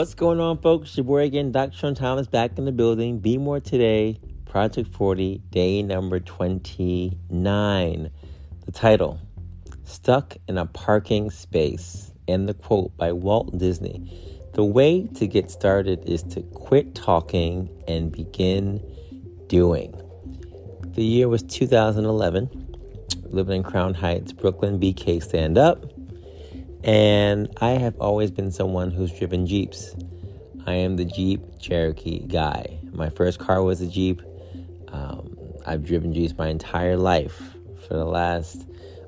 What's going on, folks? Your boy again, Dr. Sean Thomas, back in the building. Be More Today, Project 40, day number 29. The title Stuck in a Parking Space, and the quote by Walt Disney The way to get started is to quit talking and begin doing. The year was 2011, living in Crown Heights, Brooklyn, BK Stand Up. And I have always been someone who's driven Jeeps. I am the Jeep Cherokee guy. My first car was a Jeep. Um, I've driven Jeeps my entire life. For the last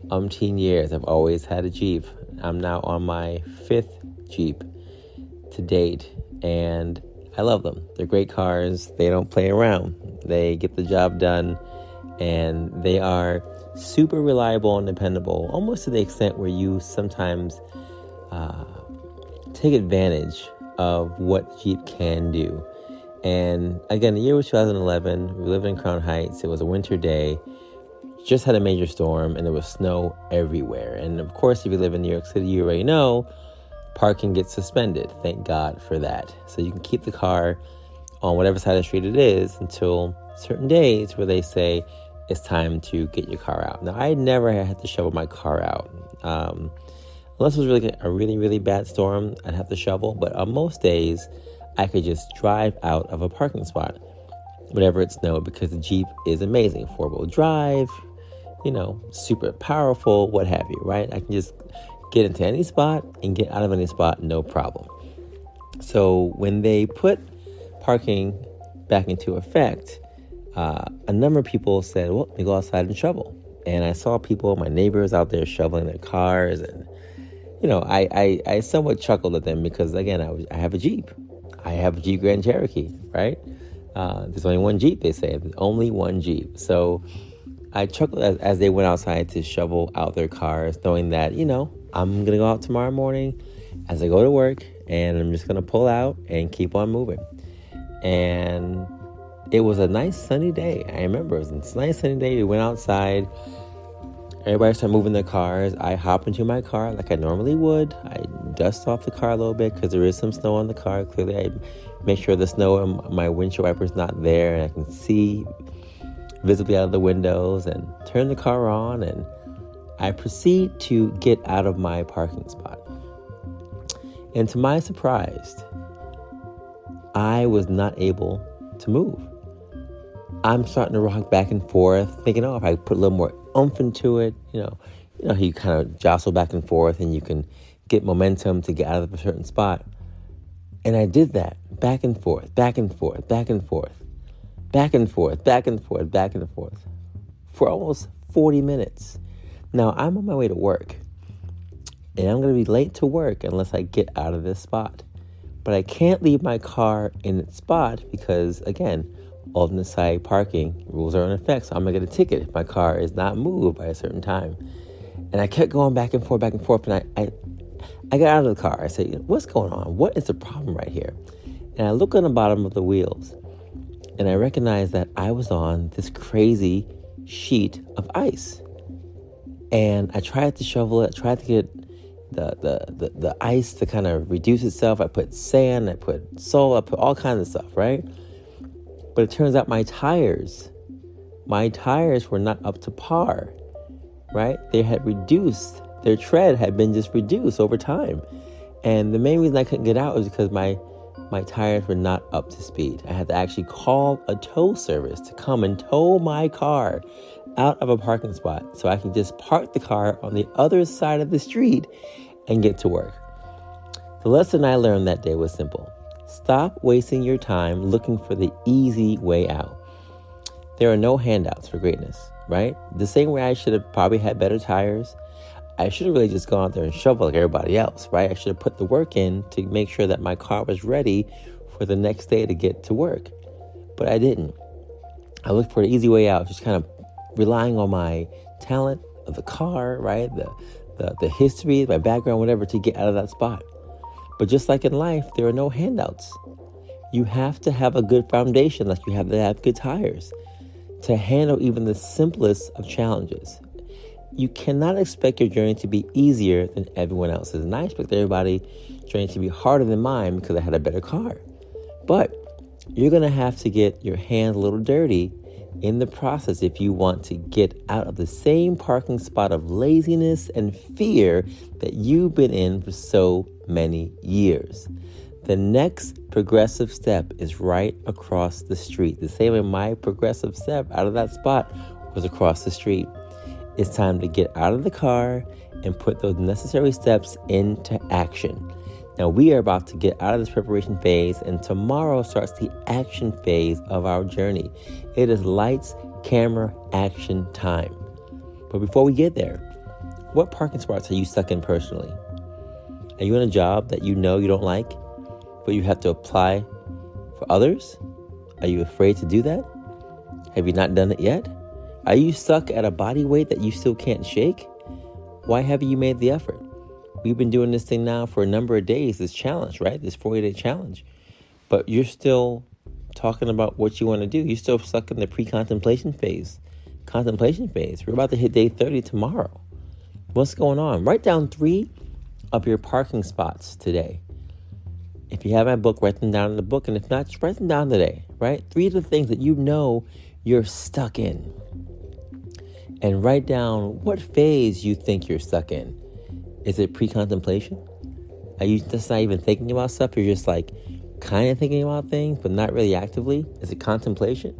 umpteen years, I've always had a Jeep. I'm now on my fifth Jeep to date, and I love them. They're great cars. They don't play around, they get the job done, and they are super reliable and dependable, almost to the extent where you sometimes uh, take advantage of what Jeep can do. And again, the year was 2011. We lived in Crown Heights. It was a winter day. Just had a major storm, and there was snow everywhere. And of course, if you live in New York City, you already know parking gets suspended. Thank God for that. So you can keep the car on whatever side of the street it is until certain days where they say it's time to get your car out. Now, I never had to shovel my car out. Um, unless it was really a really, really bad storm, I'd have to shovel. But on most days, I could just drive out of a parking spot whenever it snowed because the Jeep is amazing. Four wheel drive, you know, super powerful, what have you, right? I can just get into any spot and get out of any spot, no problem. So when they put parking back into effect, uh, a number of people said, well, let me go outside and shovel. And I saw people, my neighbors out there shoveling their cars. And, you know, I, I, I somewhat chuckled at them because, again, I, was, I have a Jeep. I have a Jeep Grand Cherokee, right? Uh, there's only one Jeep, they say. There's only one Jeep. So I chuckled as, as they went outside to shovel out their cars, knowing that, you know, I'm going to go out tomorrow morning as I go to work and I'm just going to pull out and keep on moving. And it was a nice sunny day. I remember it was a nice sunny day. We went outside. Everybody started moving their cars. I hop into my car like I normally would. I dust off the car a little bit because there is some snow on the car. Clearly, I make sure the snow in my windshield wiper is not there and I can see visibly out of the windows and turn the car on and I proceed to get out of my parking spot. And to my surprise, I was not able to move. I'm starting to rock back and forth, thinking, oh, if I put a little more oomph into it, you know, you know, you kind of jostle back and forth and you can get momentum to get out of a certain spot. And I did that back and forth, back and forth, back and forth, back and forth, back and forth, back and forth for almost 40 minutes. Now I'm on my way to work and I'm going to be late to work unless I get out of this spot. But I can't leave my car in its spot because, again, alternate side parking rules are in effect. So I'm gonna get a ticket if my car is not moved by a certain time. And I kept going back and forth, back and forth, and I, I, I got out of the car. I said, "What's going on? What is the problem right here?" And I look on the bottom of the wheels, And I recognize that I was on this crazy sheet of ice. And I tried to shovel it, tried to get the, the, the, the ice to kind of reduce itself. I put sand, I put salt, I put all kinds of stuff, right? But it turns out my tires, my tires were not up to par, right? They had reduced, their tread had been just reduced over time. And the main reason I couldn't get out was because my my tires were not up to speed. I had to actually call a tow service to come and tow my car out of a parking spot so I could just park the car on the other side of the street and get to work. The lesson I learned that day was simple stop wasting your time looking for the easy way out. There are no handouts for greatness, right? The same way I should have probably had better tires. I should have really just gone out there and shoveled like everybody else, right? I should have put the work in to make sure that my car was ready for the next day to get to work. But I didn't. I looked for the easy way out, just kind of relying on my talent of the car, right? The, the, the history, my background, whatever, to get out of that spot. But just like in life, there are no handouts. You have to have a good foundation, like you have to have good tires to handle even the simplest of challenges. You cannot expect your journey to be easier than everyone else's. And I expect everybody's journey to be harder than mine because I had a better car. But you're to have to get your hands a little dirty in the process if you want to get out of the same parking spot of laziness and fear that you've been in for so many years. The next progressive step is right across the street. The same way my progressive step out of that spot was across the street. It's time to get out of the car and put those necessary steps into action. Now, we are about to get out of this preparation phase, and tomorrow starts the action phase of our journey. It is lights, camera, action time. But before we get there, what parking spots are you stuck in personally? Are you in a job that you know you don't like, but you have to apply for others? Are you afraid to do that? Have you not done it yet? Are you stuck at a body weight that you still can't shake? Why haven't you made the effort? We've been doing this thing now for a number of days, this challenge, right? This 40 day challenge. But you're still talking about what you want to do. You're still stuck in the pre contemplation phase. Contemplation phase. We're about to hit day 30 tomorrow. What's going on? Write down three of your parking spots today. If you have my book, write them down in the book. And if not, just write them down today, right? Three of the things that you know you're stuck in. And write down what phase you think you're stuck in. Is it pre contemplation? Are you just not even thinking about stuff? You're just like kind of thinking about things, but not really actively? Is it contemplation?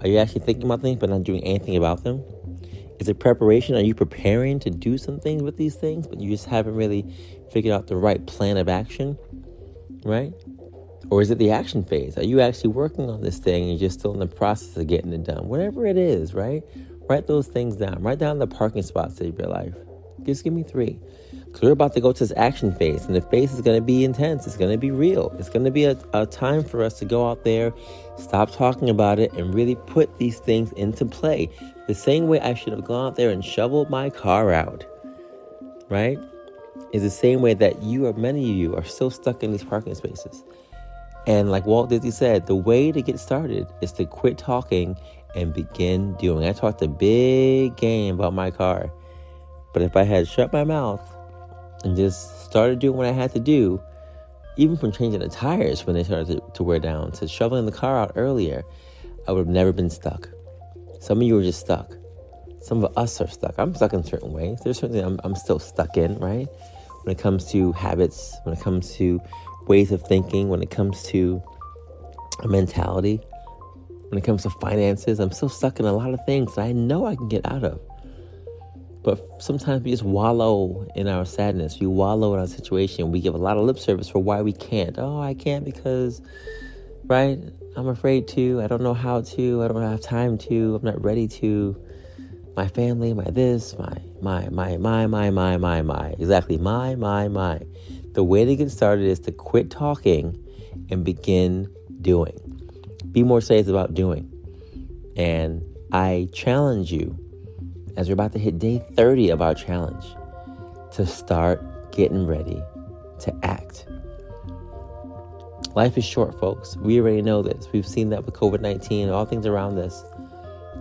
Are you actually thinking about things, but not doing anything about them? Is it preparation? Are you preparing to do some things with these things, but you just haven't really figured out the right plan of action? Right? Or is it the action phase? Are you actually working on this thing and you're just still in the process of getting it done? Whatever it is, right? Write those things down. Write down the parking spots of your life. Just give me three. Because we're about to go to this action phase, and the phase is going to be intense. It's going to be real. It's going to be a, a time for us to go out there, stop talking about it, and really put these things into play. The same way I should have gone out there and shoveled my car out, right? Is the same way that you or many of you are still stuck in these parking spaces. And like Walt Disney said, the way to get started is to quit talking and begin doing. I talked a big game about my car. But if I had shut my mouth and just started doing what I had to do, even from changing the tires when they started to, to wear down, to shoveling the car out earlier, I would have never been stuck. Some of you are just stuck. Some of us are stuck. I'm stuck in certain ways. There's certainly I'm, I'm still stuck in, right? When it comes to habits, when it comes to ways of thinking, when it comes to a mentality, when it comes to finances, I'm still stuck in a lot of things that I know I can get out of. But sometimes we just wallow in our sadness. We wallow in our situation. We give a lot of lip service for why we can't. Oh, I can't because, right? I'm afraid to. I don't know how to. I don't have time to. I'm not ready to. My family, my this, my, my, my, my, my, my, my, my. Exactly. My, my, my. The way to get started is to quit talking and begin doing. Be more serious about doing. And I challenge you as we're about to hit day 30 of our challenge, to start getting ready to act. Life is short, folks. We already know this. We've seen that with COVID 19 and all things around this.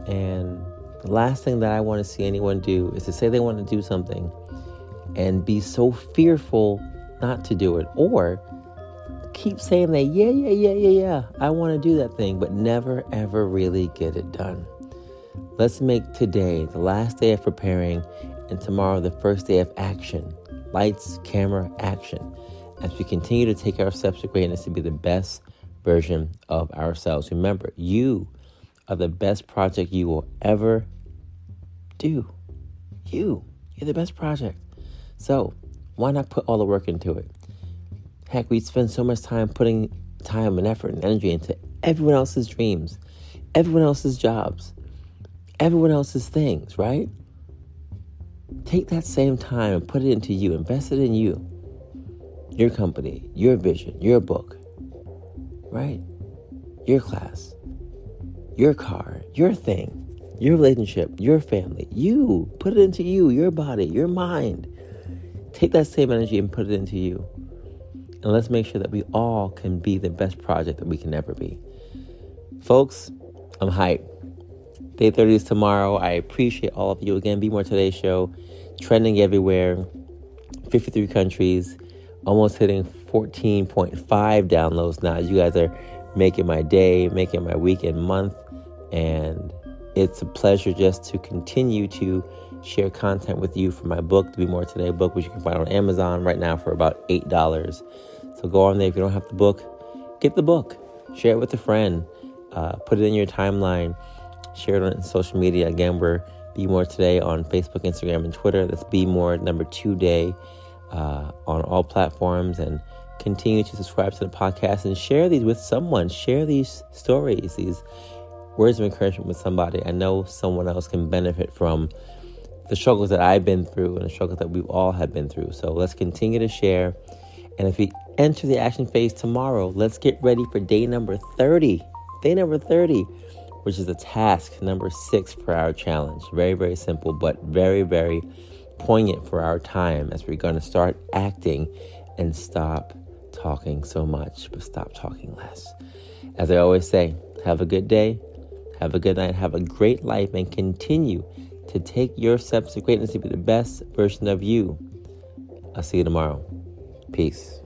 And the last thing that I want to see anyone do is to say they want to do something and be so fearful not to do it or keep saying that, yeah, yeah, yeah, yeah, yeah, I want to do that thing, but never, ever really get it done. Let's make today the last day of preparing and tomorrow the first day of action. Lights, camera, action. As we continue to take our steps to greatness to be the best version of ourselves. Remember, you are the best project you will ever do. You. You're the best project. So, why not put all the work into it? Heck, we spend so much time putting time and effort and energy into everyone else's dreams, everyone else's jobs, everyone else's things, right? Take that same time and put it into you, invest it in you, your company, your vision, your book, right? Your class, your car, your thing, your relationship, your family. You put it into you, your body, your mind. Take that same energy and put it into you. And let's make sure that we all can be the best project that we can ever be. Folks, I'm hyped. Day 30 is tomorrow. I appreciate all of you. Again, Be More Today show, trending everywhere, 53 countries, almost hitting 14.5 downloads now. You guys are making my day, making my week and month. And it's a pleasure just to continue to share content with you for my book, To Be More Today book, which you can find on Amazon right now for about $8. So go on there. If you don't have the book, get the book. Share it with a friend. Uh, put it in your timeline. Share it on social media. Again, we're Be More Today on Facebook, Instagram, and Twitter. That's Be More number two day uh, on all platforms. And continue to subscribe to the podcast and share these with someone. Share these stories, these words of encouragement with somebody. I know someone else can benefit from the struggles that I've been through and the struggles that we all have been through. So let's continue to share. And if we enter the action phase tomorrow, let's get ready for day number 30. Day number 30, which is the task number six for our challenge. Very, very simple, but very, very poignant for our time as we're going to start acting and stop talking so much, but stop talking less. As I always say, have a good day, have a good night, have a great life, and continue to take your steps to greatness to be the best version of you. I'll see you tomorrow. Peace.